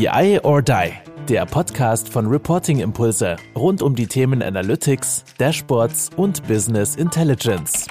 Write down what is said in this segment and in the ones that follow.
BI or Die, der Podcast von Reporting Impulse rund um die Themen Analytics, Dashboards und Business Intelligence.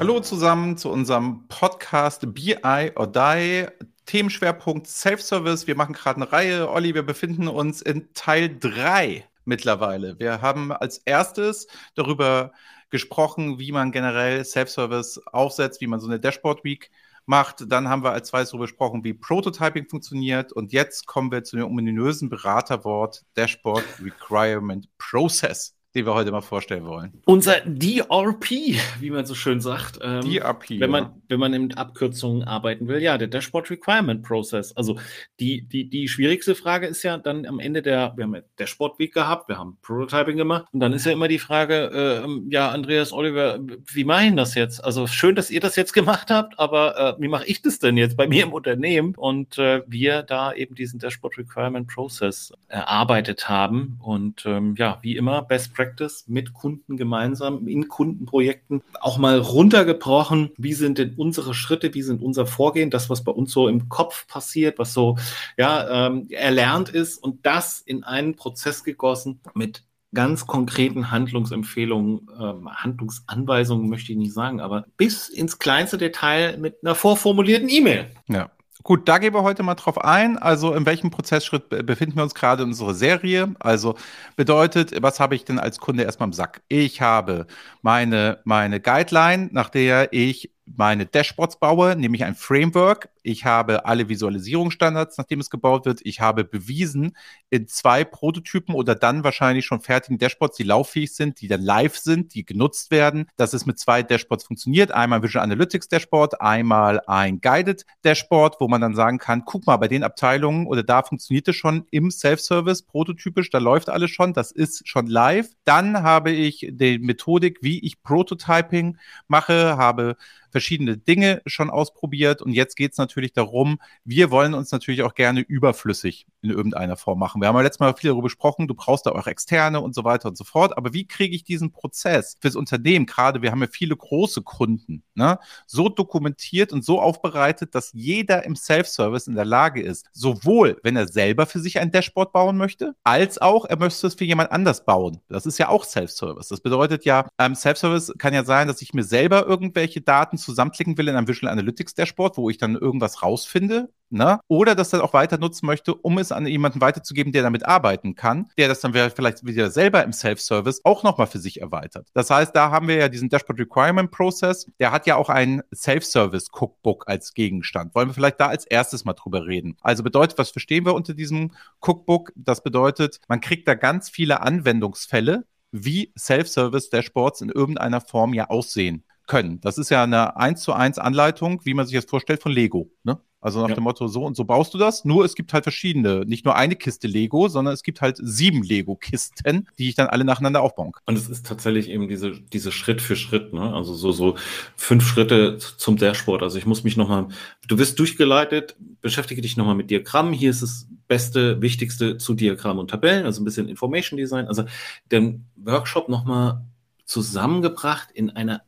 Hallo zusammen zu unserem Podcast BI or Die. Themenschwerpunkt Self-Service. Wir machen gerade eine Reihe. Olli, wir befinden uns in Teil 3 mittlerweile. Wir haben als erstes darüber gesprochen, wie man generell Self-Service aufsetzt, wie man so eine Dashboard Week macht. Dann haben wir als zweites darüber gesprochen, wie Prototyping funktioniert. Und jetzt kommen wir zu dem ominösen Beraterwort Dashboard Requirement Process den wir heute mal vorstellen wollen. Unser DRP, wie man so schön sagt. Ähm, DRP. Wenn man, wenn man mit Abkürzungen arbeiten will, ja, der Dashboard Requirement Process. Also die, die, die schwierigste Frage ist ja dann am Ende der, wir haben ja Dashboard Week gehabt, wir haben Prototyping gemacht und dann ist ja immer die Frage, äh, ja, Andreas, Oliver, wie mache ich das jetzt? Also schön, dass ihr das jetzt gemacht habt, aber äh, wie mache ich das denn jetzt bei mir im Unternehmen? Und äh, wir da eben diesen Dashboard Requirement Process erarbeitet haben und ähm, ja, wie immer, Best Practice Practice mit Kunden gemeinsam in Kundenprojekten auch mal runtergebrochen. Wie sind denn unsere Schritte? Wie sind unser Vorgehen? Das, was bei uns so im Kopf passiert, was so ja ähm, erlernt ist und das in einen Prozess gegossen mit ganz konkreten Handlungsempfehlungen, ähm, Handlungsanweisungen möchte ich nicht sagen, aber bis ins kleinste Detail mit einer vorformulierten E-Mail. Ja. Gut, da gehen wir heute mal drauf ein. Also in welchem Prozessschritt befinden wir uns gerade in unserer Serie? Also bedeutet, was habe ich denn als Kunde erstmal im Sack? Ich habe meine, meine Guideline, nach der ich meine Dashboards baue, nämlich ein Framework. Ich habe alle Visualisierungsstandards, nachdem es gebaut wird. Ich habe bewiesen in zwei Prototypen oder dann wahrscheinlich schon fertigen Dashboards, die lauffähig sind, die dann live sind, die genutzt werden, dass es mit zwei Dashboards funktioniert. Einmal Visual Analytics Dashboard, einmal ein Guided Dashboard, wo man dann sagen kann, guck mal, bei den Abteilungen oder da funktioniert es schon im Self-Service prototypisch, da läuft alles schon, das ist schon live. Dann habe ich die Methodik, wie ich Prototyping mache, habe verschiedene Dinge schon ausprobiert und jetzt geht es natürlich darum, wir wollen uns natürlich auch gerne überflüssig in irgendeiner Form machen. Wir haben ja letztes Mal viel darüber gesprochen, du brauchst da auch externe und so weiter und so fort, aber wie kriege ich diesen Prozess fürs Unternehmen, gerade wir haben ja viele große Kunden, ne, so dokumentiert und so aufbereitet, dass jeder im Self-Service in der Lage ist, sowohl wenn er selber für sich ein Dashboard bauen möchte, als auch er möchte es für jemand anders bauen. Das ist ja auch Self-Service. Das bedeutet ja, ähm, Self-Service kann ja sein, dass ich mir selber irgendwelche Daten zusammenklicken will in einem Visual Analytics Dashboard, wo ich dann irgendwas rausfinde, ne? oder das dann auch weiter nutzen möchte, um es an jemanden weiterzugeben, der damit arbeiten kann, der das dann vielleicht wieder selber im Self-Service auch nochmal für sich erweitert. Das heißt, da haben wir ja diesen Dashboard Requirement Process, der hat ja auch ein Self-Service Cookbook als Gegenstand. Wollen wir vielleicht da als erstes mal drüber reden? Also bedeutet, was verstehen wir unter diesem Cookbook? Das bedeutet, man kriegt da ganz viele Anwendungsfälle, wie Self-Service Dashboards in irgendeiner Form ja aussehen können. Das ist ja eine 1 zu 1 Anleitung, wie man sich das vorstellt von Lego. Ne? Also nach ja. dem Motto, so und so baust du das. Nur es gibt halt verschiedene, nicht nur eine Kiste Lego, sondern es gibt halt sieben Lego-Kisten, die ich dann alle nacheinander aufbauen kann. Und es ist tatsächlich eben diese, diese Schritt für Schritt, ne? Also so, so fünf Schritte zum Dashboard. Also ich muss mich nochmal, du wirst durchgeleitet, beschäftige dich nochmal mit Diagrammen. Hier ist das Beste, Wichtigste zu Diagrammen und Tabellen, also ein bisschen Information Design. Also den Workshop nochmal zusammengebracht in einer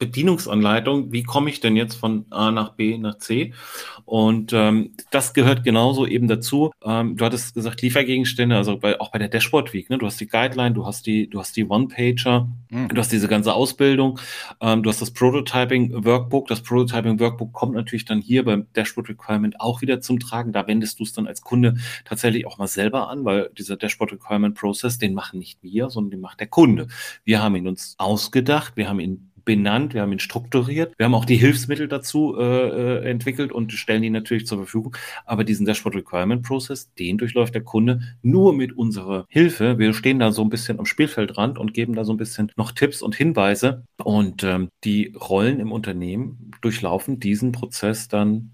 Bedienungsanleitung, wie komme ich denn jetzt von A nach B nach C? Und ähm, das gehört genauso eben dazu. Ähm, du hattest gesagt Liefergegenstände, also bei, auch bei der Dashboard Week. Ne? Du hast die Guideline, du hast die, du hast die One-Pager, mhm. du hast diese ganze Ausbildung, ähm, du hast das Prototyping Workbook. Das Prototyping Workbook kommt natürlich dann hier beim Dashboard Requirement auch wieder zum Tragen. Da wendest du es dann als Kunde tatsächlich auch mal selber an, weil dieser Dashboard Requirement Process, den machen nicht wir, sondern den macht der Kunde. Wir haben ihn uns ausgedacht, wir haben ihn benannt, wir haben ihn strukturiert, wir haben auch die Hilfsmittel dazu äh, äh, entwickelt und stellen die natürlich zur Verfügung. Aber diesen Dashboard Requirement Process, den durchläuft der Kunde nur mit unserer Hilfe. Wir stehen da so ein bisschen am Spielfeldrand und geben da so ein bisschen noch Tipps und Hinweise. Und ähm, die Rollen im Unternehmen durchlaufen diesen Prozess dann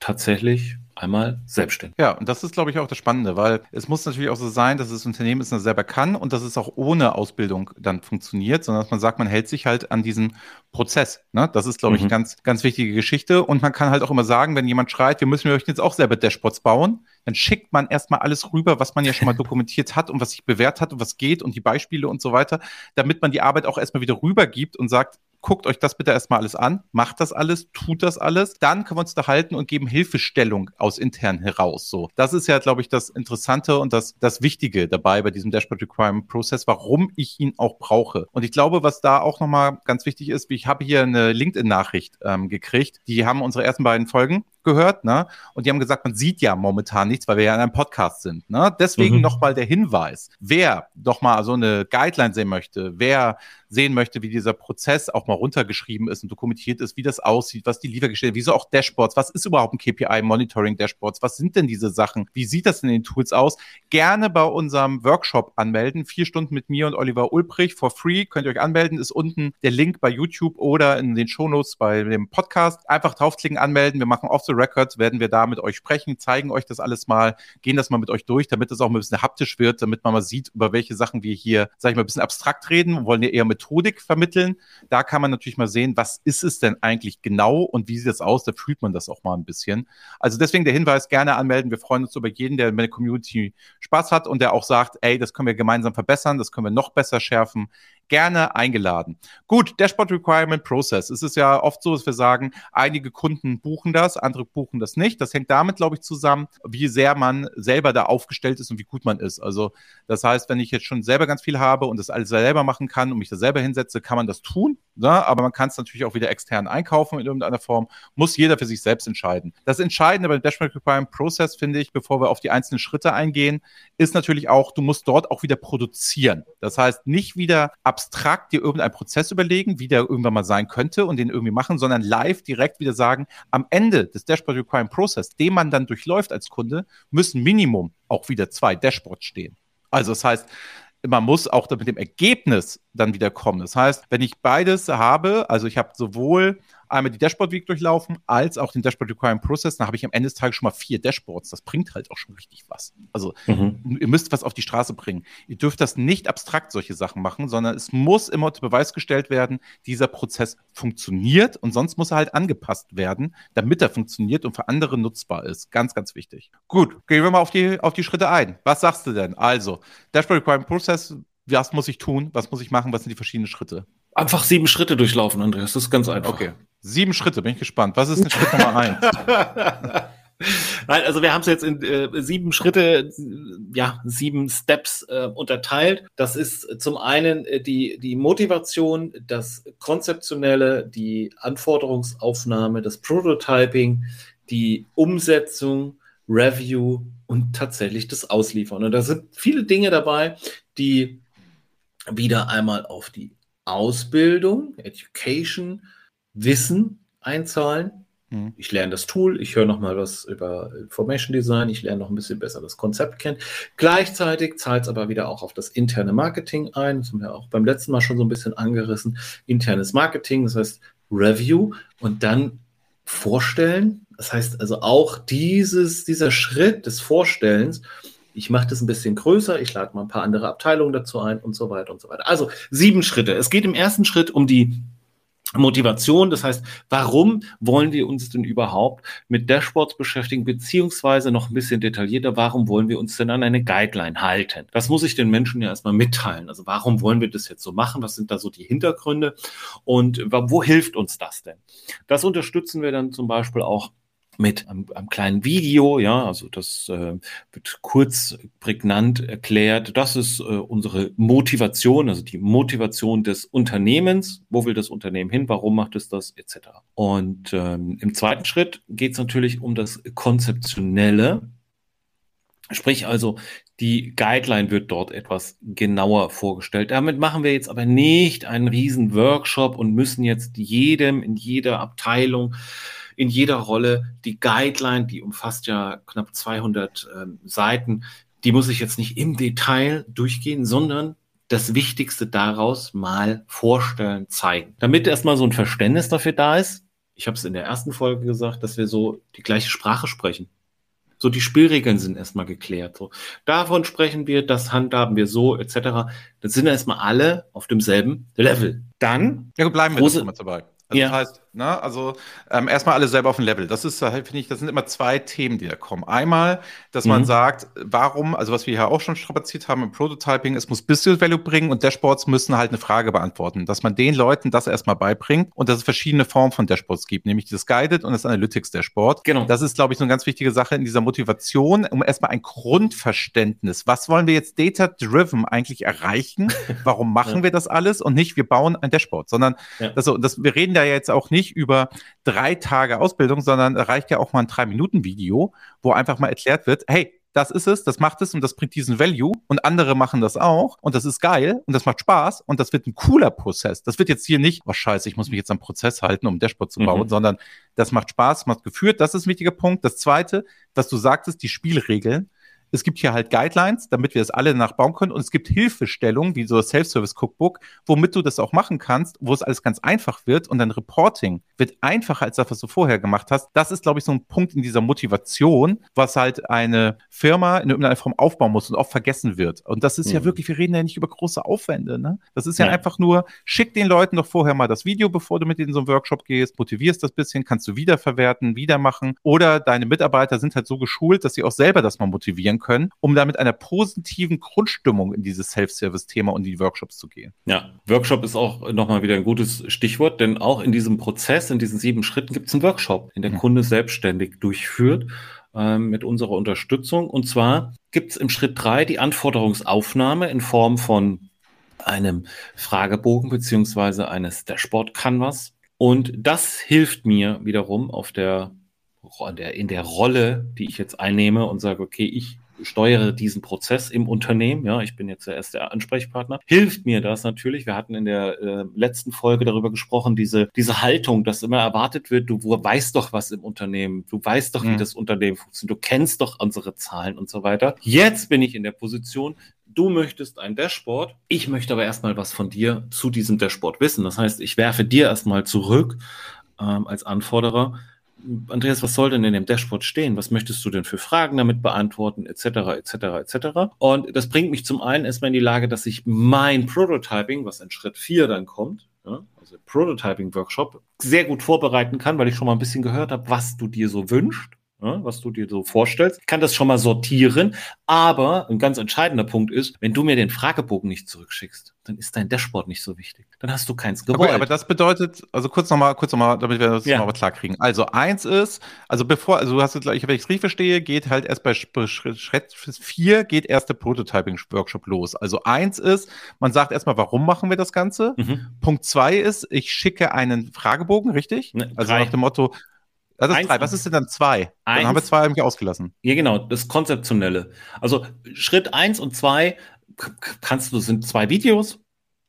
tatsächlich einmal selbstständig. Ja, und das ist, glaube ich, auch das Spannende, weil es muss natürlich auch so sein, dass das Unternehmen es selber kann und dass es auch ohne Ausbildung dann funktioniert, sondern dass man sagt, man hält sich halt an diesen Prozess. Ne? Das ist, glaube ich, mhm. eine ganz, ganz wichtige Geschichte. Und man kann halt auch immer sagen, wenn jemand schreit, wir müssen euch jetzt auch selber Dashboards bauen, dann schickt man erstmal alles rüber, was man ja schon mal dokumentiert hat und was sich bewährt hat und was geht und die Beispiele und so weiter, damit man die Arbeit auch erstmal wieder rübergibt und sagt, guckt euch das bitte erstmal alles an, macht das alles, tut das alles, dann können wir uns da halten und geben Hilfestellung aus intern heraus. So, das ist ja, glaube ich, das Interessante und das, das Wichtige dabei bei diesem Dashboard Requirement Process, warum ich ihn auch brauche. Und ich glaube, was da auch nochmal ganz wichtig ist, ich habe hier eine LinkedIn-Nachricht ähm, gekriegt, die haben unsere ersten beiden Folgen gehört, ne? Und die haben gesagt, man sieht ja momentan nichts, weil wir ja in einem Podcast sind. Ne? Deswegen mhm. nochmal der Hinweis. Wer doch mal so eine Guideline sehen möchte, wer sehen möchte, wie dieser Prozess auch mal runtergeschrieben ist und dokumentiert ist, wie das aussieht, was die Liefergestellte, wieso auch Dashboards, was ist überhaupt ein KPI Monitoring Dashboards, was sind denn diese Sachen, wie sieht das in den Tools aus? Gerne bei unserem Workshop anmelden, vier Stunden mit mir und Oliver Ulbrich for free, könnt ihr euch anmelden, ist unten der Link bei YouTube oder in den Shownotes bei dem Podcast. Einfach draufklicken, anmelden, wir machen off the record, werden wir da mit euch sprechen, zeigen euch das alles mal, gehen das mal mit euch durch, damit es auch ein bisschen haptisch wird, damit man mal sieht, über welche Sachen wir hier, sag ich mal, ein bisschen abstrakt reden, wollen ja eher mit Methodik vermitteln. Da kann man natürlich mal sehen, was ist es denn eigentlich genau und wie sieht es aus? Da fühlt man das auch mal ein bisschen. Also deswegen der Hinweis, gerne anmelden. Wir freuen uns über jeden, der in der Community Spaß hat und der auch sagt, ey, das können wir gemeinsam verbessern, das können wir noch besser schärfen gerne eingeladen. Gut, Dashboard Requirement Process. Es ist ja oft so, dass wir sagen, einige Kunden buchen das, andere buchen das nicht. Das hängt damit, glaube ich, zusammen, wie sehr man selber da aufgestellt ist und wie gut man ist. Also das heißt, wenn ich jetzt schon selber ganz viel habe und das alles selber machen kann und mich da selber hinsetze, kann man das tun. Ne? Aber man kann es natürlich auch wieder extern einkaufen in irgendeiner Form. Muss jeder für sich selbst entscheiden. Das Entscheidende beim Dashboard Requirement Process, finde ich, bevor wir auf die einzelnen Schritte eingehen, ist natürlich auch, du musst dort auch wieder produzieren. Das heißt, nicht wieder ab abstrakt dir irgendeinen Prozess überlegen, wie der irgendwann mal sein könnte und den irgendwie machen, sondern live direkt wieder sagen, am Ende des Dashboard Requirement Process, den man dann durchläuft als Kunde, müssen Minimum auch wieder zwei Dashboards stehen. Also das heißt, man muss auch mit dem Ergebnis dann wieder kommen. Das heißt, wenn ich beides habe, also ich habe sowohl einmal die Dashboard Week durchlaufen, als auch den Dashboard Requirement Process. Dann habe ich am Ende des Tages schon mal vier Dashboards. Das bringt halt auch schon richtig was. Also mhm. ihr müsst was auf die Straße bringen. Ihr dürft das nicht abstrakt solche Sachen machen, sondern es muss immer unter Beweis gestellt werden, dieser Prozess funktioniert und sonst muss er halt angepasst werden, damit er funktioniert und für andere nutzbar ist. Ganz, ganz wichtig. Gut, gehen wir mal auf die, auf die Schritte ein. Was sagst du denn? Also, Dashboard Requirement Process, was muss ich tun? Was muss ich machen? Was sind die verschiedenen Schritte? Einfach sieben Schritte durchlaufen, Andreas. Das ist ganz einfach. Okay. Sieben Schritte, bin ich gespannt. Was ist Schritt Nummer eins? Nein, also wir haben es jetzt in äh, sieben Schritte, ja, sieben Steps äh, unterteilt. Das ist zum einen äh, die, die Motivation, das Konzeptionelle, die Anforderungsaufnahme, das Prototyping, die Umsetzung, Review und tatsächlich das Ausliefern. Und da sind viele Dinge dabei, die wieder einmal auf die Ausbildung, Education, Wissen einzahlen. Mhm. Ich lerne das Tool, ich höre noch mal was über Information Design, ich lerne noch ein bisschen besser das Konzept kennen. Gleichzeitig zahlt es aber wieder auch auf das interne Marketing ein. Das haben wir auch beim letzten Mal schon so ein bisschen angerissen. Internes Marketing, das heißt Review und dann vorstellen. Das heißt also auch dieses, dieser Schritt des Vorstellens, ich mache das ein bisschen größer, ich lade mal ein paar andere Abteilungen dazu ein und so weiter und so weiter. Also sieben Schritte. Es geht im ersten Schritt um die Motivation, das heißt, warum wollen wir uns denn überhaupt mit Dashboards beschäftigen, beziehungsweise noch ein bisschen detaillierter, warum wollen wir uns denn an eine Guideline halten? Das muss ich den Menschen ja erstmal mitteilen. Also warum wollen wir das jetzt so machen? Was sind da so die Hintergründe? Und wo hilft uns das denn? Das unterstützen wir dann zum Beispiel auch mit einem, einem, kleinen Video, ja, also das äh, wird kurz prägnant erklärt. Das ist äh, unsere Motivation, also die Motivation des Unternehmens. Wo will das Unternehmen hin? Warum macht es das? Etc. Und ähm, im zweiten Schritt geht es natürlich um das Konzeptionelle. Sprich also, die Guideline wird dort etwas genauer vorgestellt. Damit machen wir jetzt aber nicht einen riesen Workshop und müssen jetzt jedem in jeder Abteilung in jeder Rolle. Die Guideline, die umfasst ja knapp 200 ähm, Seiten, die muss ich jetzt nicht im Detail durchgehen, sondern das Wichtigste daraus mal vorstellen, zeigen. Damit erstmal so ein Verständnis dafür da ist, ich habe es in der ersten Folge gesagt, dass wir so die gleiche Sprache sprechen. So die Spielregeln sind erstmal geklärt. So davon sprechen wir, das handhaben wir so etc. Das sind erstmal alle auf demselben Level. Dann ja, bleiben wir große, dabei. Also ja. das heißt, Ne? Also ähm, erstmal alle selber auf dem Level. Das ist, halt, finde ich, das sind immer zwei Themen, die da kommen. Einmal, dass mhm. man sagt, warum, also was wir hier auch schon strapaziert haben im Prototyping, es muss Business Value bringen und Dashboards müssen halt eine Frage beantworten. Dass man den Leuten das erstmal beibringt und dass es verschiedene Formen von Dashboards gibt, nämlich das Guided und das Analytics Dashboard. Genau. Das ist, glaube ich, so eine ganz wichtige Sache in dieser Motivation, um erstmal ein Grundverständnis. Was wollen wir jetzt data-driven eigentlich erreichen? Warum machen ja. wir das alles und nicht, wir bauen ein Dashboard, sondern ja. das, das, wir reden da ja jetzt auch nicht nicht über drei Tage Ausbildung, sondern reicht ja auch mal ein Drei-Minuten-Video, wo einfach mal erklärt wird, hey, das ist es, das macht es und das bringt diesen Value und andere machen das auch und das ist geil und das macht Spaß und das wird ein cooler Prozess. Das wird jetzt hier nicht, oh scheiße, ich muss mich jetzt am Prozess halten, um ein Dashboard zu bauen, mhm. sondern das macht Spaß, macht geführt, das ist ein wichtiger Punkt. Das zweite, was du sagtest, die Spielregeln. Es gibt hier halt Guidelines, damit wir das alle nachbauen können. Und es gibt Hilfestellungen, wie so das Self-Service-Cookbook, womit du das auch machen kannst, wo es alles ganz einfach wird. Und dein Reporting wird einfacher als das, was du vorher gemacht hast. Das ist, glaube ich, so ein Punkt in dieser Motivation, was halt eine Firma in irgendeiner Form aufbauen muss und oft vergessen wird. Und das ist mhm. ja wirklich, wir reden ja nicht über große Aufwände. Ne? Das ist ja, ja einfach nur, schick den Leuten doch vorher mal das Video, bevor du mit in so einen Workshop gehst, motivierst das bisschen, kannst du wiederverwerten, wieder machen. Oder deine Mitarbeiter sind halt so geschult, dass sie auch selber das mal motivieren können, um da mit einer positiven Grundstimmung in dieses Self-Service-Thema und die Workshops zu gehen. Ja, Workshop ist auch nochmal wieder ein gutes Stichwort, denn auch in diesem Prozess, in diesen sieben Schritten gibt es einen Workshop, den der mhm. Kunde selbstständig durchführt äh, mit unserer Unterstützung. Und zwar gibt es im Schritt drei die Anforderungsaufnahme in Form von einem Fragebogen beziehungsweise eines Dashboard Canvas. Und das hilft mir wiederum auf der in der Rolle, die ich jetzt einnehme und sage, okay, ich steuere diesen Prozess im Unternehmen. Ja, ich bin jetzt der erste Ansprechpartner. Hilft mir das natürlich. Wir hatten in der äh, letzten Folge darüber gesprochen, diese, diese Haltung, dass immer erwartet wird, du weißt doch was im Unternehmen. Du weißt doch, wie mhm. das Unternehmen funktioniert. Du kennst doch unsere Zahlen und so weiter. Jetzt bin ich in der Position, Du möchtest ein Dashboard. Ich möchte aber erstmal was von dir zu diesem Dashboard wissen. Das heißt, ich werfe dir erstmal zurück ähm, als Anforderer Andreas, was soll denn in dem Dashboard stehen? Was möchtest du denn für Fragen damit beantworten, etc., etc., etc. Und das bringt mich zum einen erstmal in die Lage, dass ich mein Prototyping, was in Schritt 4 dann kommt, ja, also Prototyping-Workshop, sehr gut vorbereiten kann, weil ich schon mal ein bisschen gehört habe, was du dir so wünschst was du dir so vorstellst, kann das schon mal sortieren. Aber ein ganz entscheidender Punkt ist, wenn du mir den Fragebogen nicht zurückschickst, dann ist dein Dashboard nicht so wichtig. Dann hast du keins gewollt. Okay, aber das bedeutet, also kurz nochmal, kurz nochmal, damit wir das ja. mal klar kriegen. Also eins ist, also bevor, also du hast jetzt gleich, wenn ich es richtig verstehe, geht halt erst bei Schritt vier geht erst der Prototyping-Workshop los. Also eins ist, man sagt erstmal, warum machen wir das Ganze? Mhm. Punkt zwei ist, ich schicke einen Fragebogen, richtig? Ne, also nach dem Motto, das ist eins, drei. Was ist denn dann zwei? Eins, dann haben wir zwei eigentlich ausgelassen. Ja, genau, das Konzeptionelle. Also Schritt eins und zwei kannst du, sind zwei Videos.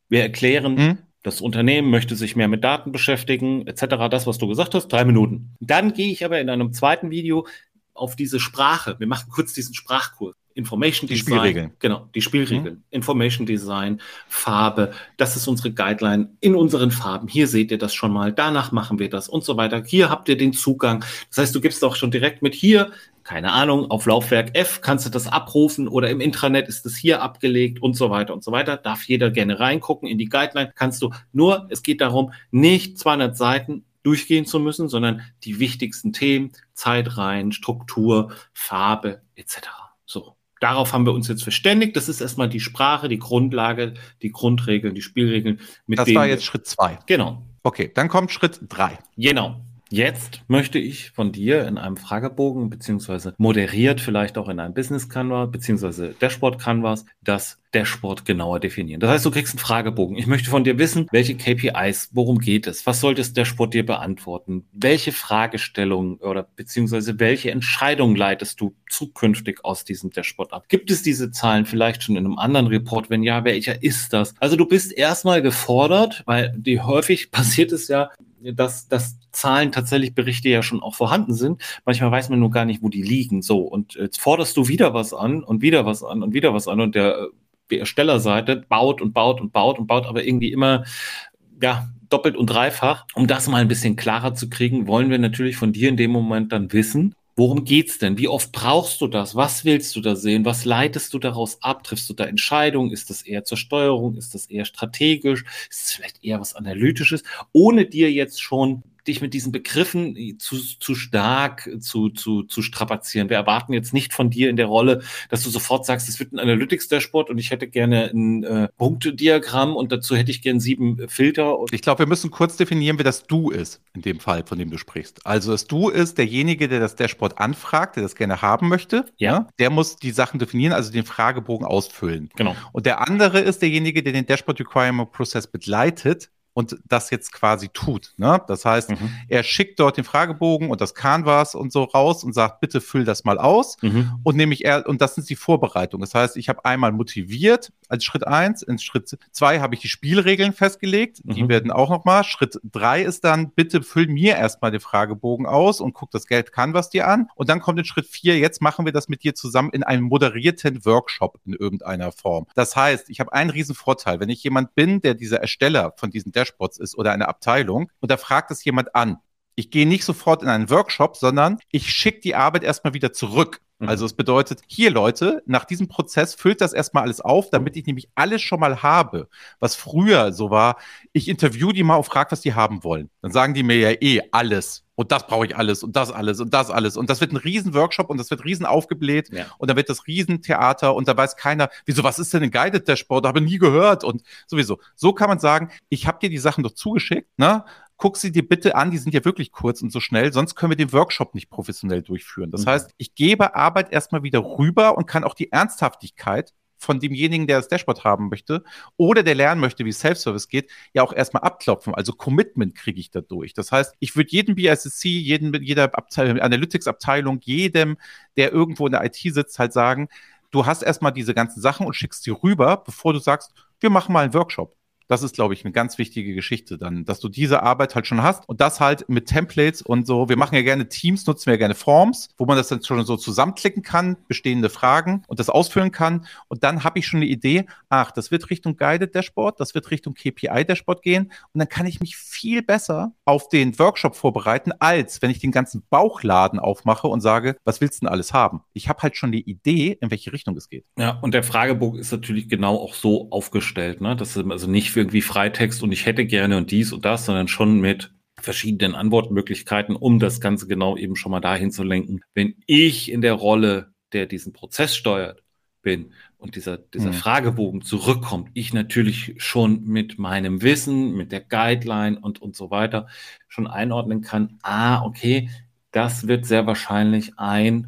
Wir erklären, hm? das Unternehmen möchte sich mehr mit Daten beschäftigen, etc. Das, was du gesagt hast, drei Minuten. Dann gehe ich aber in einem zweiten Video auf diese Sprache. Wir machen kurz diesen Sprachkurs. Information die Design. Spielregeln. Genau, die Spielregeln. Mhm. Information Design, Farbe, das ist unsere Guideline in unseren Farben. Hier seht ihr das schon mal, danach machen wir das und so weiter. Hier habt ihr den Zugang. Das heißt, du gibst auch schon direkt mit hier, keine Ahnung, auf Laufwerk F kannst du das abrufen oder im Intranet ist es hier abgelegt und so weiter und so weiter. Darf jeder gerne reingucken in die Guideline. Kannst du nur, es geht darum, nicht 200 Seiten durchgehen zu müssen, sondern die wichtigsten Themen, Zeit rein, Struktur, Farbe etc. So. Darauf haben wir uns jetzt verständigt. Das ist erstmal die Sprache, die Grundlage, die Grundregeln, die Spielregeln. Mit das war jetzt Schritt zwei. Genau. Okay, dann kommt Schritt drei. Genau. Jetzt möchte ich von dir in einem Fragebogen, beziehungsweise moderiert vielleicht auch in einem Business Canvas, beziehungsweise Dashboard Canvas, das Dashboard genauer definieren. Das heißt, du kriegst einen Fragebogen. Ich möchte von dir wissen, welche KPIs, worum geht es? Was soll das Dashboard dir beantworten? Welche Fragestellungen oder beziehungsweise welche Entscheidungen leitest du zukünftig aus diesem Dashboard ab? Gibt es diese Zahlen vielleicht schon in einem anderen Report? Wenn ja, welcher ist das? Also du bist erstmal gefordert, weil die häufig passiert es ja, dass, dass Zahlen tatsächlich Berichte ja schon auch vorhanden sind. Manchmal weiß man nur gar nicht, wo die liegen. So, und jetzt forderst du wieder was an und wieder was an und wieder was an und der Erstellerseite baut und baut und baut und baut, aber irgendwie immer, ja, doppelt und dreifach. Um das mal ein bisschen klarer zu kriegen, wollen wir natürlich von dir in dem Moment dann wissen, Worum geht's denn? Wie oft brauchst du das? Was willst du da sehen? Was leitest du daraus ab? Triffst du da Entscheidungen? Ist das eher zur Steuerung? Ist das eher strategisch? Ist es vielleicht eher was Analytisches? Ohne dir jetzt schon dich mit diesen Begriffen zu, zu stark zu, zu, zu strapazieren. Wir erwarten jetzt nicht von dir in der Rolle, dass du sofort sagst, es wird ein Analytics-Dashboard und ich hätte gerne ein äh, Punktediagramm und dazu hätte ich gerne sieben Filter. ich glaube, wir müssen kurz definieren, wer das Du ist, in dem Fall, von dem du sprichst. Also das Du ist derjenige, der das Dashboard anfragt, der das gerne haben möchte. Ja. Ne? Der muss die Sachen definieren, also den Fragebogen ausfüllen. Genau. Und der andere ist derjenige, der den Dashboard Requirement Process begleitet und das jetzt quasi tut. Ne? Das heißt, mhm. er schickt dort den Fragebogen und das Canvas und so raus und sagt, bitte füll das mal aus. Mhm. Und nämlich er, und das sind die Vorbereitungen. Das heißt, ich habe einmal motiviert als Schritt eins. In Schritt zwei habe ich die Spielregeln festgelegt. Mhm. Die werden auch nochmal. Schritt drei ist dann, bitte füll mir erstmal den Fragebogen aus und guck das Geld Canvas dir an. Und dann kommt in Schritt vier, jetzt machen wir das mit dir zusammen in einem moderierten Workshop in irgendeiner Form. Das heißt, ich habe einen riesen Vorteil. Wenn ich jemand bin, der dieser Ersteller von diesen Dashboards ist oder eine Abteilung und da fragt es jemand an. Ich gehe nicht sofort in einen Workshop, sondern ich schicke die Arbeit erstmal wieder zurück. Mhm. Also es bedeutet, hier Leute, nach diesem Prozess füllt das erstmal alles auf, damit ich nämlich alles schon mal habe. Was früher so war, ich interview die mal und frage, was die haben wollen. Dann sagen die mir ja eh alles. Und das brauche ich alles und das alles und das alles. Und das wird ein riesen Workshop und das wird riesen aufgebläht ja. und dann wird das Riesentheater und da weiß keiner, wieso, was ist denn ein Guided Dashboard? Habe nie gehört und sowieso. So kann man sagen, ich habe dir die Sachen doch zugeschickt, ne? Guck sie dir bitte an, die sind ja wirklich kurz und so schnell, sonst können wir den Workshop nicht professionell durchführen. Das mhm. heißt, ich gebe Arbeit erstmal wieder rüber und kann auch die Ernsthaftigkeit von demjenigen, der das Dashboard haben möchte oder der lernen möchte, wie Self-Service geht, ja auch erstmal abklopfen. Also Commitment kriege ich dadurch. Das heißt, ich würde jedem BISC, jedem, jeder Abteilung, Analytics-Abteilung, jedem, der irgendwo in der IT sitzt, halt sagen, du hast erstmal diese ganzen Sachen und schickst sie rüber, bevor du sagst, wir machen mal einen Workshop. Das ist, glaube ich, eine ganz wichtige Geschichte dann, dass du diese Arbeit halt schon hast und das halt mit Templates und so. Wir machen ja gerne Teams, nutzen wir ja gerne Forms, wo man das dann schon so zusammenklicken kann, bestehende Fragen und das ausfüllen kann. Und dann habe ich schon eine Idee, ach, das wird Richtung Guided Dashboard, das wird Richtung KPI Dashboard gehen. Und dann kann ich mich viel besser auf den Workshop vorbereiten, als wenn ich den ganzen Bauchladen aufmache und sage, was willst du denn alles haben? Ich habe halt schon die Idee, in welche Richtung es geht. Ja, und der Fragebogen ist natürlich genau auch so aufgestellt, ne? Das ist also nicht für irgendwie Freitext und ich hätte gerne und dies und das, sondern schon mit verschiedenen Antwortmöglichkeiten, um das Ganze genau eben schon mal dahin zu lenken. Wenn ich in der Rolle, der diesen Prozess steuert, bin und dieser, dieser mhm. Fragebogen zurückkommt, ich natürlich schon mit meinem Wissen, mit der Guideline und, und so weiter schon einordnen kann, ah, okay, das wird sehr wahrscheinlich ein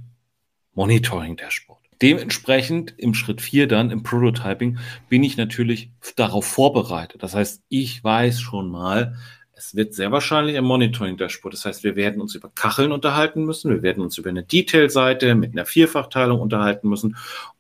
Monitoring-Dashboard. Dementsprechend im Schritt vier dann im Prototyping bin ich natürlich darauf vorbereitet. Das heißt, ich weiß schon mal, es wird sehr wahrscheinlich ein Monitoring-Dashboard. Das heißt, wir werden uns über Kacheln unterhalten müssen, wir werden uns über eine Detail-Seite mit einer Vierfachteilung unterhalten müssen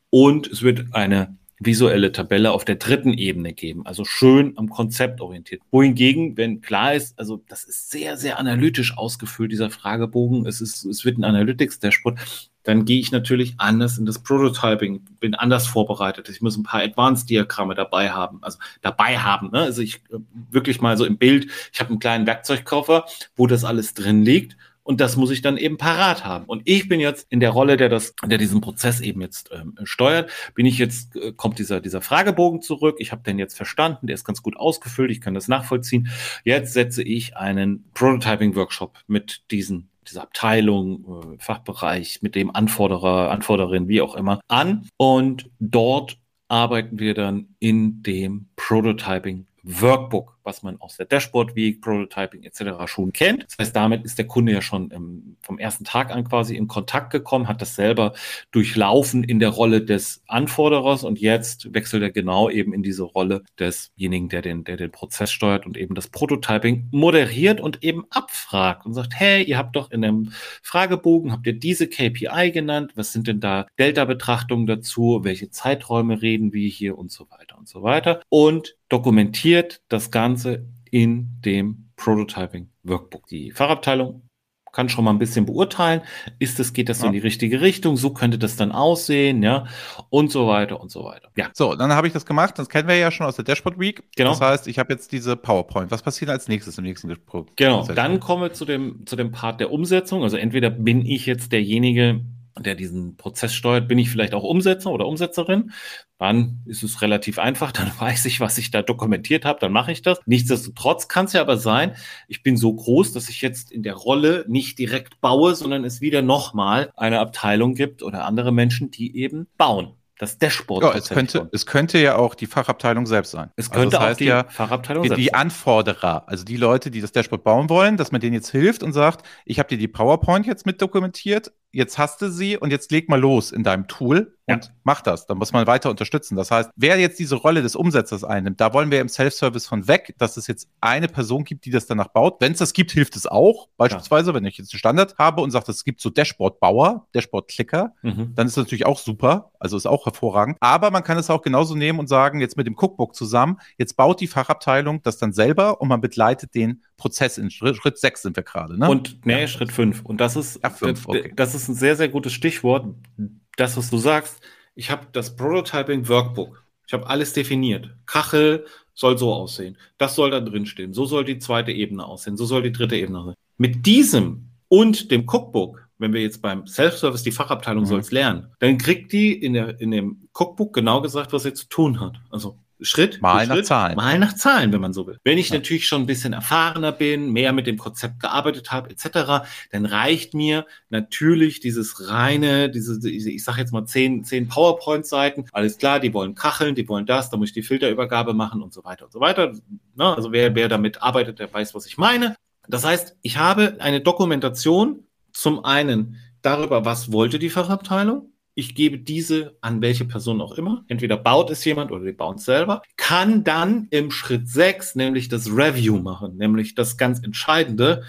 und es wird eine visuelle Tabelle auf der dritten Ebene geben, also schön am Konzept orientiert. Wohingegen, wenn klar ist, also das ist sehr, sehr analytisch ausgefüllt, dieser Fragebogen, es ist, es wird ein Analytics-Dashboard, dann gehe ich natürlich anders in das Prototyping, bin anders vorbereitet. Ich muss ein paar Advanced-Diagramme dabei haben, also dabei haben. Ne? Also ich äh, wirklich mal so im Bild, ich habe einen kleinen Werkzeugkoffer, wo das alles drin liegt und das muss ich dann eben parat haben. Und ich bin jetzt in der Rolle, der das, der diesen Prozess eben jetzt ähm, steuert, bin ich jetzt, äh, kommt dieser, dieser Fragebogen zurück. Ich habe den jetzt verstanden, der ist ganz gut ausgefüllt, ich kann das nachvollziehen. Jetzt setze ich einen Prototyping-Workshop mit diesen dieser Abteilung, äh, Fachbereich, mit dem Anforderer, Anforderin, wie auch immer, an. Und dort arbeiten wir dann in dem Prototyping Workbook, was man aus der Dashboard Week, Prototyping etc. schon kennt. Das heißt, damit ist der Kunde ja schon im, vom ersten Tag an quasi in Kontakt gekommen, hat das selber durchlaufen in der Rolle des Anforderers und jetzt wechselt er genau eben in diese Rolle desjenigen, der den, der den Prozess steuert und eben das Prototyping moderiert und eben abfragt und sagt, hey, ihr habt doch in dem Fragebogen, habt ihr diese KPI genannt? Was sind denn da Delta-Betrachtungen dazu? Welche Zeiträume reden wir hier und so weiter und so weiter? Und dokumentiert das Ganze in dem Prototyping Workbook. Die Fachabteilung kann schon mal ein bisschen beurteilen, ist es, geht das ja. in die richtige Richtung, so könnte das dann aussehen, ja, und so weiter und so weiter. Ja. So, dann habe ich das gemacht, das kennen wir ja schon aus der Dashboard Week. Genau. Das heißt, ich habe jetzt diese PowerPoint. Was passiert als nächstes im nächsten Gespräch? Genau, dann kommen wir zu dem, zu dem Part der Umsetzung. Also entweder bin ich jetzt derjenige, der diesen Prozess steuert, bin ich vielleicht auch Umsetzer oder Umsetzerin. Dann ist es relativ einfach, dann weiß ich, was ich da dokumentiert habe, dann mache ich das. Nichtsdestotrotz kann es ja aber sein, ich bin so groß, dass ich jetzt in der Rolle nicht direkt baue, sondern es wieder nochmal eine Abteilung gibt oder andere Menschen, die eben bauen das Dashboard. Ja, es könnte, es könnte ja auch die Fachabteilung selbst sein. Es also könnte also das heißt auch die ja, Fachabteilung die, selbst die. Anforderer, also die Leute, die das Dashboard bauen wollen, dass man denen jetzt hilft und sagt, ich habe dir die PowerPoint jetzt mit dokumentiert, jetzt hast du sie und jetzt leg mal los in deinem Tool und ja. mach das. Dann muss man weiter unterstützen. Das heißt, wer jetzt diese Rolle des Umsetzers einnimmt, da wollen wir im Self-Service von weg, dass es jetzt eine Person gibt, die das danach baut. Wenn es das gibt, hilft es auch. Beispielsweise, ja. wenn ich jetzt einen Standard habe und sage, es gibt so Dashboard-Bauer, Dashboard-Clicker, mhm. dann ist das natürlich auch super. Also ist auch hervorragend. Aber man kann es auch genauso nehmen und sagen, jetzt mit dem Cookbook zusammen, jetzt baut die Fachabteilung das dann selber und man begleitet den Prozess in Schritt, Schritt 6 sind wir gerade. Ne? Und nee, ja. Schritt 5. Und das ist, ja, fünf, okay. das ist ein sehr, sehr gutes Stichwort. Das, was du sagst, ich habe das Prototyping Workbook. Ich habe alles definiert. Kachel soll so aussehen. Das soll da drin stehen. So soll die zweite Ebene aussehen. So soll die dritte Ebene aussehen. Mit diesem und dem Cookbook, wenn wir jetzt beim Self-Service die Fachabteilung mhm. soll es lernen, dann kriegt die in, der, in dem Cookbook genau gesagt, was sie zu tun hat. Also Schritt mal nach Schritt, Zahlen. Mal nach Zahlen, wenn man so will. Wenn ich ja. natürlich schon ein bisschen erfahrener bin, mehr mit dem Konzept gearbeitet habe, etc., dann reicht mir natürlich dieses reine, diese, diese ich sage jetzt mal zehn, zehn PowerPoint-Seiten. Alles klar, die wollen kacheln, die wollen das, da muss ich die Filterübergabe machen und so weiter und so weiter. Na, also wer, wer damit arbeitet, der weiß, was ich meine. Das heißt, ich habe eine Dokumentation zum einen darüber, was wollte die Fachabteilung, ich gebe diese an welche Person auch immer. Entweder baut es jemand oder die bauen es selber. Kann dann im Schritt 6 nämlich das Review machen, nämlich das ganz Entscheidende.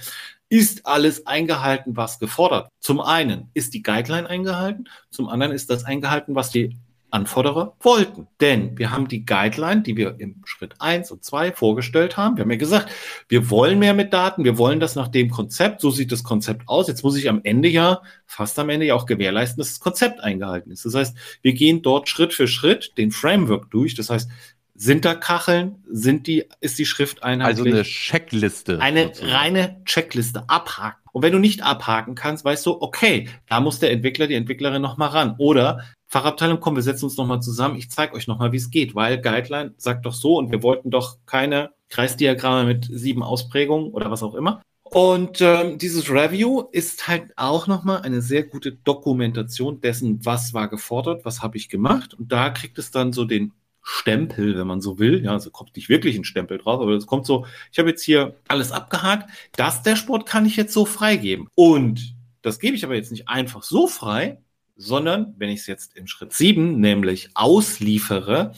Ist alles eingehalten, was gefordert? Zum einen ist die Guideline eingehalten, zum anderen ist das eingehalten, was die Anforderer wollten. Denn wir haben die Guideline, die wir im Schritt eins und zwei vorgestellt haben. Wir haben ja gesagt, wir wollen mehr mit Daten, wir wollen das nach dem Konzept, so sieht das Konzept aus. Jetzt muss ich am Ende ja, fast am Ende ja auch gewährleisten, dass das Konzept eingehalten ist. Das heißt, wir gehen dort Schritt für Schritt den Framework durch. Das heißt, sind da Kacheln? Sind die, ist die Schrift einheitlich? Also eine Checkliste. Eine sozusagen. reine Checkliste. Abhaken. Und wenn du nicht abhaken kannst, weißt du, okay, da muss der Entwickler, die Entwicklerin nochmal ran. Oder Fachabteilung, komm, wir setzen uns nochmal zusammen. Ich zeige euch nochmal, wie es geht, weil Guideline sagt doch so und wir wollten doch keine Kreisdiagramme mit sieben Ausprägungen oder was auch immer. Und ähm, dieses Review ist halt auch nochmal eine sehr gute Dokumentation dessen, was war gefordert, was habe ich gemacht. Und da kriegt es dann so den Stempel, wenn man so will. Ja, also kommt nicht wirklich ein Stempel drauf, aber es kommt so, ich habe jetzt hier alles abgehakt. Das Dashboard kann ich jetzt so freigeben. Und das gebe ich aber jetzt nicht einfach so frei, sondern wenn ich es jetzt im Schritt 7 nämlich ausliefere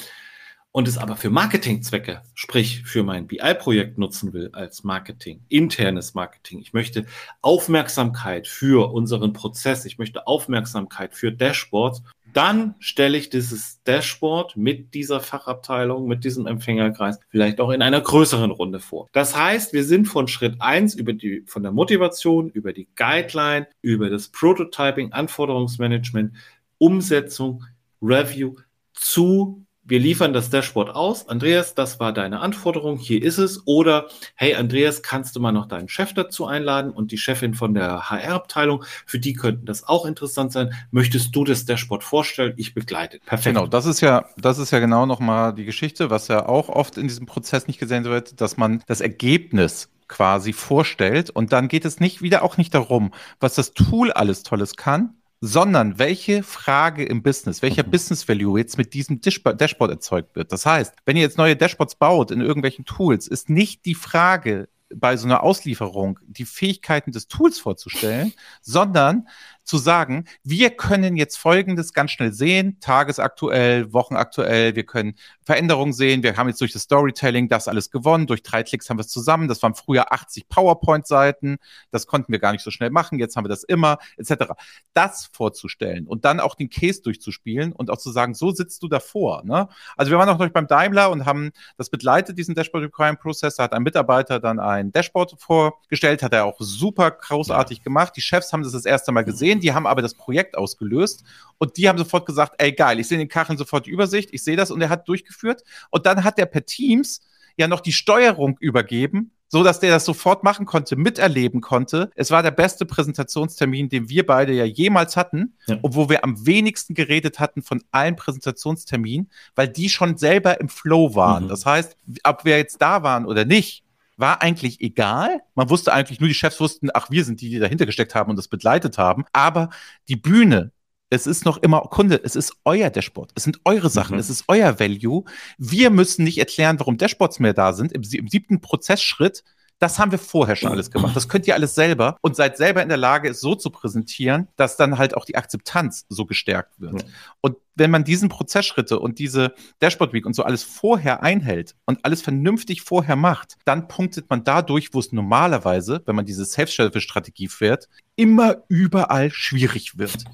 und es aber für Marketingzwecke, sprich für mein BI-Projekt nutzen will als Marketing, internes Marketing, ich möchte Aufmerksamkeit für unseren Prozess, ich möchte Aufmerksamkeit für Dashboards dann stelle ich dieses Dashboard mit dieser Fachabteilung, mit diesem Empfängerkreis vielleicht auch in einer größeren Runde vor. Das heißt, wir sind von Schritt eins über die, von der Motivation, über die Guideline, über das Prototyping, Anforderungsmanagement, Umsetzung, Review zu wir liefern das Dashboard aus. Andreas, das war deine Anforderung, hier ist es. Oder, hey Andreas, kannst du mal noch deinen Chef dazu einladen und die Chefin von der HR-Abteilung, für die könnten das auch interessant sein. Möchtest du das Dashboard vorstellen? Ich begleite. Perfekt. Genau, das ist ja, das ist ja genau nochmal die Geschichte, was ja auch oft in diesem Prozess nicht gesehen wird, dass man das Ergebnis quasi vorstellt und dann geht es nicht wieder auch nicht darum, was das Tool alles Tolles kann, sondern welche Frage im Business, welcher mhm. Business Value jetzt mit diesem Dashboard erzeugt wird. Das heißt, wenn ihr jetzt neue Dashboards baut in irgendwelchen Tools, ist nicht die Frage bei so einer Auslieferung die Fähigkeiten des Tools vorzustellen, sondern zu sagen, wir können jetzt Folgendes ganz schnell sehen, tagesaktuell, wochenaktuell, wir können Veränderungen sehen, wir haben jetzt durch das Storytelling das alles gewonnen, durch drei Klicks haben wir es zusammen, das waren früher 80 PowerPoint-Seiten, das konnten wir gar nicht so schnell machen, jetzt haben wir das immer, etc. Das vorzustellen und dann auch den Case durchzuspielen und auch zu sagen, so sitzt du davor. Ne? Also wir waren auch noch beim Daimler und haben das begleitet, diesen Dashboard Requirement Process, da hat ein Mitarbeiter dann ein Dashboard vorgestellt, hat er auch super großartig gemacht, die Chefs haben das das erste Mal gesehen, gesehen, die haben aber das Projekt ausgelöst und die haben sofort gesagt, ey geil, ich sehe in den Kacheln sofort die Übersicht, ich sehe das und er hat durchgeführt und dann hat er per Teams ja noch die Steuerung übergeben so dass der das sofort machen konnte, miterleben konnte. Es war der beste Präsentationstermin, den wir beide ja jemals hatten, ja. obwohl wir am wenigsten geredet hatten von allen Präsentationsterminen, weil die schon selber im Flow waren. Mhm. Das heißt, ob wir jetzt da waren oder nicht, war eigentlich egal. Man wusste eigentlich nur, die Chefs wussten, ach, wir sind die, die dahinter gesteckt haben und das begleitet haben. Aber die Bühne, es ist noch immer Kunde, es ist euer Dashboard, es sind eure Sachen, mhm. es ist euer Value. Wir müssen nicht erklären, warum Dashboards mehr da sind. Im, im siebten Prozessschritt das haben wir vorher schon alles gemacht. Das könnt ihr alles selber und seid selber in der Lage, es so zu präsentieren, dass dann halt auch die Akzeptanz so gestärkt wird. Ja. Und wenn man diesen Prozessschritte und diese Dashboard Week und so alles vorher einhält und alles vernünftig vorher macht, dann punktet man dadurch, wo es normalerweise, wenn man diese Self-Service-Strategie fährt, immer überall schwierig wird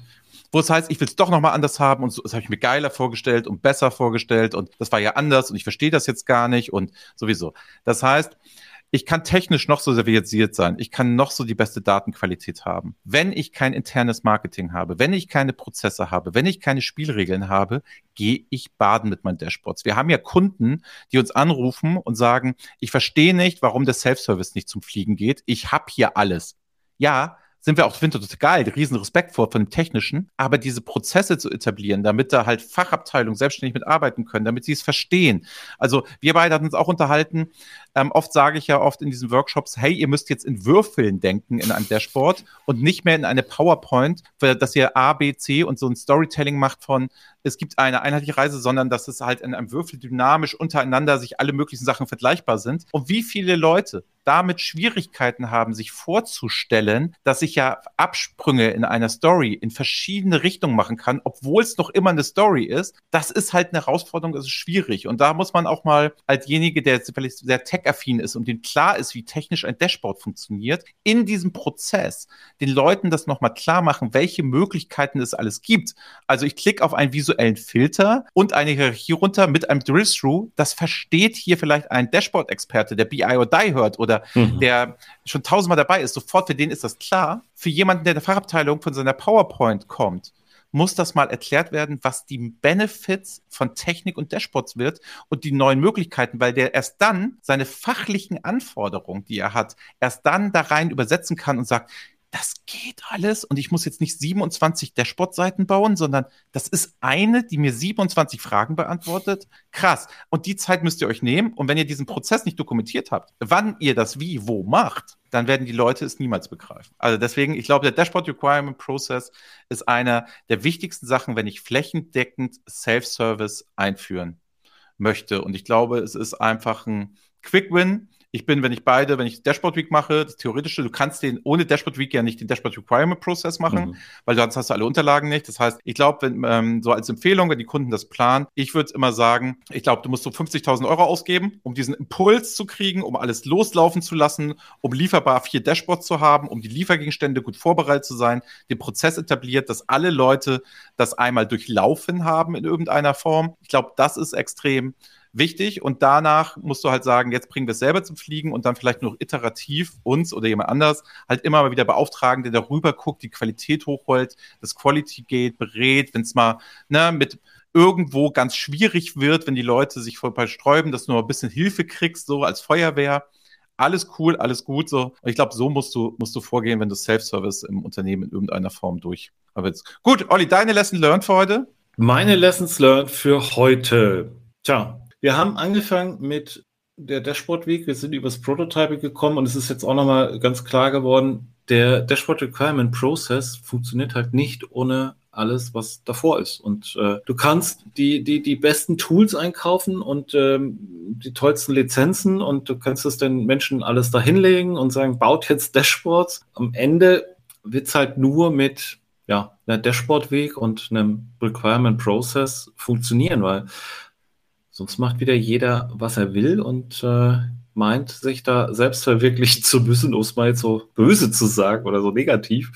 wo es heißt, ich will es doch nochmal anders haben und so, das habe ich mir geiler vorgestellt und besser vorgestellt und das war ja anders und ich verstehe das jetzt gar nicht und sowieso. Das heißt, ich kann technisch noch so serviert sein, ich kann noch so die beste Datenqualität haben. Wenn ich kein internes Marketing habe, wenn ich keine Prozesse habe, wenn ich keine Spielregeln habe, gehe ich baden mit meinen Dashboards. Wir haben ja Kunden, die uns anrufen und sagen, ich verstehe nicht, warum der Self-Service nicht zum Fliegen geht. Ich habe hier alles. Ja, sind wir auch, finde total geil, riesen Respekt vor von dem Technischen, aber diese Prozesse zu etablieren, damit da halt Fachabteilungen selbstständig mitarbeiten können, damit sie es verstehen. Also wir beide hatten uns auch unterhalten, ähm, oft sage ich ja oft in diesen Workshops, hey, ihr müsst jetzt in Würfeln denken in einem Dashboard und nicht mehr in eine PowerPoint, dass ihr A, B, C und so ein Storytelling macht von, es gibt eine einheitliche Reise, sondern dass es halt in einem Würfel dynamisch untereinander sich alle möglichen Sachen vergleichbar sind. Und wie viele Leute damit Schwierigkeiten haben, sich vorzustellen, dass ich ja Absprünge in einer Story in verschiedene Richtungen machen kann, obwohl es noch immer eine Story ist, das ist halt eine Herausforderung, das ist schwierig. Und da muss man auch mal als derjenige, der vielleicht sehr tech-affin ist und dem klar ist, wie technisch ein Dashboard funktioniert, in diesem Prozess den Leuten das nochmal klar machen, welche Möglichkeiten es alles gibt. Also ich klicke auf einen visuellen visuellen Filter und eine Hierarchie runter mit einem Drill-Through. Das versteht hier vielleicht ein Dashboard-Experte, der BI or Die hört oder mhm. der schon tausendmal dabei ist. Sofort für den ist das klar. Für jemanden, der in der Fachabteilung von seiner PowerPoint kommt, muss das mal erklärt werden, was die Benefits von Technik und Dashboards wird und die neuen Möglichkeiten, weil der erst dann seine fachlichen Anforderungen, die er hat, erst dann da rein übersetzen kann und sagt, das geht alles und ich muss jetzt nicht 27 Dashboard-Seiten bauen, sondern das ist eine, die mir 27 Fragen beantwortet. Krass. Und die Zeit müsst ihr euch nehmen. Und wenn ihr diesen Prozess nicht dokumentiert habt, wann ihr das wie, wo macht, dann werden die Leute es niemals begreifen. Also deswegen, ich glaube, der Dashboard Requirement Process ist einer der wichtigsten Sachen, wenn ich flächendeckend Self-Service einführen möchte. Und ich glaube, es ist einfach ein Quick Win ich bin, wenn ich beide, wenn ich Dashboard Week mache, das Theoretische, du kannst den ohne Dashboard Week ja nicht den Dashboard Requirement Process machen, mhm. weil sonst hast du alle Unterlagen nicht. Das heißt, ich glaube, wenn ähm, so als Empfehlung, wenn die Kunden das planen, ich würde immer sagen, ich glaube, du musst so 50.000 Euro ausgeben, um diesen Impuls zu kriegen, um alles loslaufen zu lassen, um lieferbar vier Dashboards zu haben, um die Liefergegenstände gut vorbereitet zu sein, den Prozess etabliert, dass alle Leute das einmal durchlaufen haben in irgendeiner Form. Ich glaube, das ist extrem wichtig. Und danach musst du halt sagen, jetzt bringen wir es selber zum Fliegen und dann vielleicht nur iterativ uns oder jemand anders halt immer mal wieder beauftragen, der darüber guckt, die Qualität hochholt, das Quality Gate berät, wenn es mal ne, mit irgendwo ganz schwierig wird, wenn die Leute sich voll sträuben, dass du nur ein bisschen Hilfe kriegst, so als Feuerwehr. Alles cool, alles gut, so. Und ich glaube, so musst du, musst du vorgehen, wenn du Self-Service im Unternehmen in irgendeiner Form durch. Aber jetzt, gut, Olli, deine Lesson learned für heute? Meine Lessons learned für heute. Tja, wir haben angefangen mit der Dashboard Week. Wir sind übers Prototype gekommen und es ist jetzt auch nochmal ganz klar geworden, der Dashboard Requirement Process funktioniert halt nicht ohne alles, was davor ist. Und äh, du kannst die, die, die besten Tools einkaufen und ähm, die tollsten Lizenzen und du kannst es den Menschen alles da hinlegen und sagen, baut jetzt Dashboards. Am Ende wird es halt nur mit ja, einer Dashboard-Weg und einem Requirement Process funktionieren, weil Sonst macht wieder jeder, was er will und äh, meint, sich da selbst verwirklichen zu müssen, um es mal jetzt so böse zu sagen oder so negativ.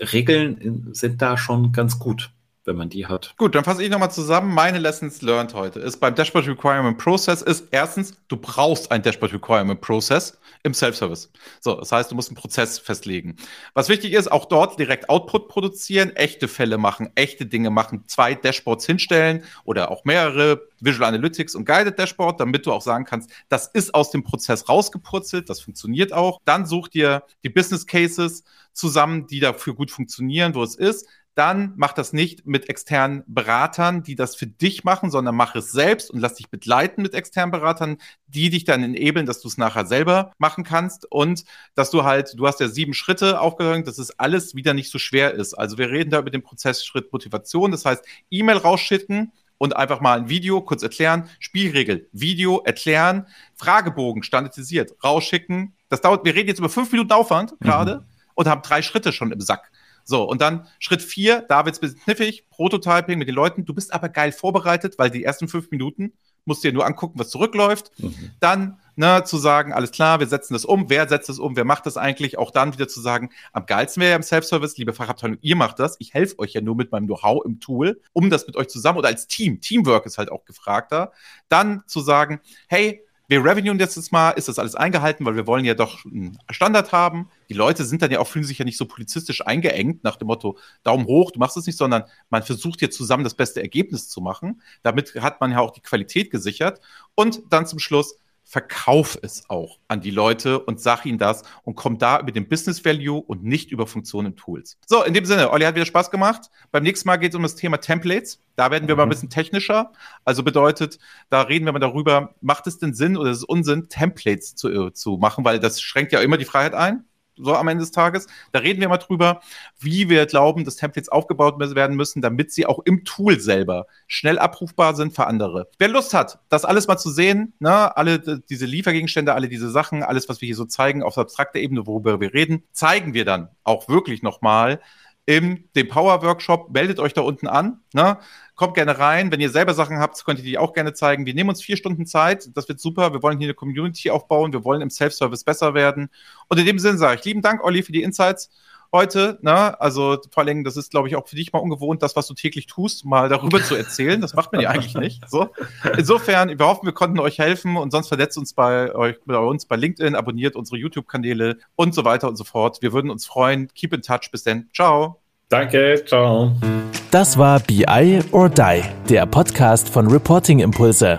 Regeln sind da schon ganz gut. Wenn man die hat. Gut, dann fasse ich nochmal zusammen. Meine Lessons learned heute ist beim Dashboard Requirement Process ist erstens, du brauchst ein Dashboard Requirement Process im Self-Service. So, das heißt, du musst einen Prozess festlegen. Was wichtig ist, auch dort direkt Output produzieren, echte Fälle machen, echte Dinge machen, zwei Dashboards hinstellen oder auch mehrere Visual Analytics und Guided Dashboard, damit du auch sagen kannst, das ist aus dem Prozess rausgepurzelt, das funktioniert auch. Dann such dir die Business Cases zusammen, die dafür gut funktionieren, wo es ist dann mach das nicht mit externen Beratern, die das für dich machen, sondern mach es selbst und lass dich begleiten mit externen Beratern, die dich dann enablen, dass du es nachher selber machen kannst und dass du halt, du hast ja sieben Schritte aufgehört, dass es alles wieder nicht so schwer ist. Also wir reden da über den Prozessschritt Motivation, das heißt E-Mail rausschicken, und einfach mal ein Video kurz erklären. Spielregel, Video erklären, Fragebogen standardisiert, rausschicken. Das dauert, wir reden jetzt über fünf Minuten Aufwand gerade mhm. und haben drei Schritte schon im Sack. So, und dann Schritt vier, da wird's ein bisschen kniffig, Prototyping mit den Leuten. Du bist aber geil vorbereitet, weil die ersten fünf Minuten musst du dir nur angucken, was zurückläuft. Mhm. Dann ne, zu sagen, alles klar, wir setzen das um. Wer setzt das um? Wer macht das eigentlich? Auch dann wieder zu sagen, am geilsten wäre ja im Self-Service, liebe Fachabteilung, ihr macht das. Ich helfe euch ja nur mit meinem Know-how im Tool, um das mit euch zusammen oder als Team. Teamwork ist halt auch gefragter. Dann zu sagen, hey, wir revenuen jetzt mal, ist das alles eingehalten, weil wir wollen ja doch einen Standard haben. Die Leute sind dann ja auch, fühlen sich ja nicht so polizistisch eingeengt nach dem Motto, Daumen hoch, du machst es nicht, sondern man versucht hier zusammen das beste Ergebnis zu machen. Damit hat man ja auch die Qualität gesichert. Und dann zum Schluss, verkauf es auch an die Leute und sag ihnen das und komm da über den Business Value und nicht über Funktionen und Tools. So, in dem Sinne, Olli hat wieder Spaß gemacht. Beim nächsten Mal geht es um das Thema Templates. Da werden wir mhm. mal ein bisschen technischer. Also bedeutet, da reden wir mal darüber, macht es denn Sinn oder ist es Unsinn, Templates zu, äh, zu machen, weil das schränkt ja immer die Freiheit ein so am Ende des Tages. Da reden wir mal drüber, wie wir glauben, dass Templates aufgebaut werden müssen, damit sie auch im Tool selber schnell abrufbar sind für andere. Wer Lust hat, das alles mal zu sehen, ne, alle diese Liefergegenstände, alle diese Sachen, alles, was wir hier so zeigen auf abstrakter Ebene, worüber wir reden, zeigen wir dann auch wirklich nochmal im dem Power Workshop. Meldet euch da unten an. Ne? Kommt gerne rein. Wenn ihr selber Sachen habt, könnt ihr die auch gerne zeigen. Wir nehmen uns vier Stunden Zeit. Das wird super. Wir wollen hier eine Community aufbauen. Wir wollen im Self-Service besser werden. Und in dem Sinne sage ich lieben Dank, Olli, für die Insights heute. Ne? Also vor allem, das ist, glaube ich, auch für dich mal ungewohnt, das, was du täglich tust, mal darüber zu erzählen. Das macht man ja eigentlich nicht. So. Insofern, wir hoffen, wir konnten euch helfen und sonst verletzt uns bei euch, bei uns bei LinkedIn, abonniert unsere YouTube-Kanäle und so weiter und so fort. Wir würden uns freuen. Keep in touch. Bis dann. Ciao. Danke. Ciao. Das war BI or Die, der Podcast von Reporting Impulse.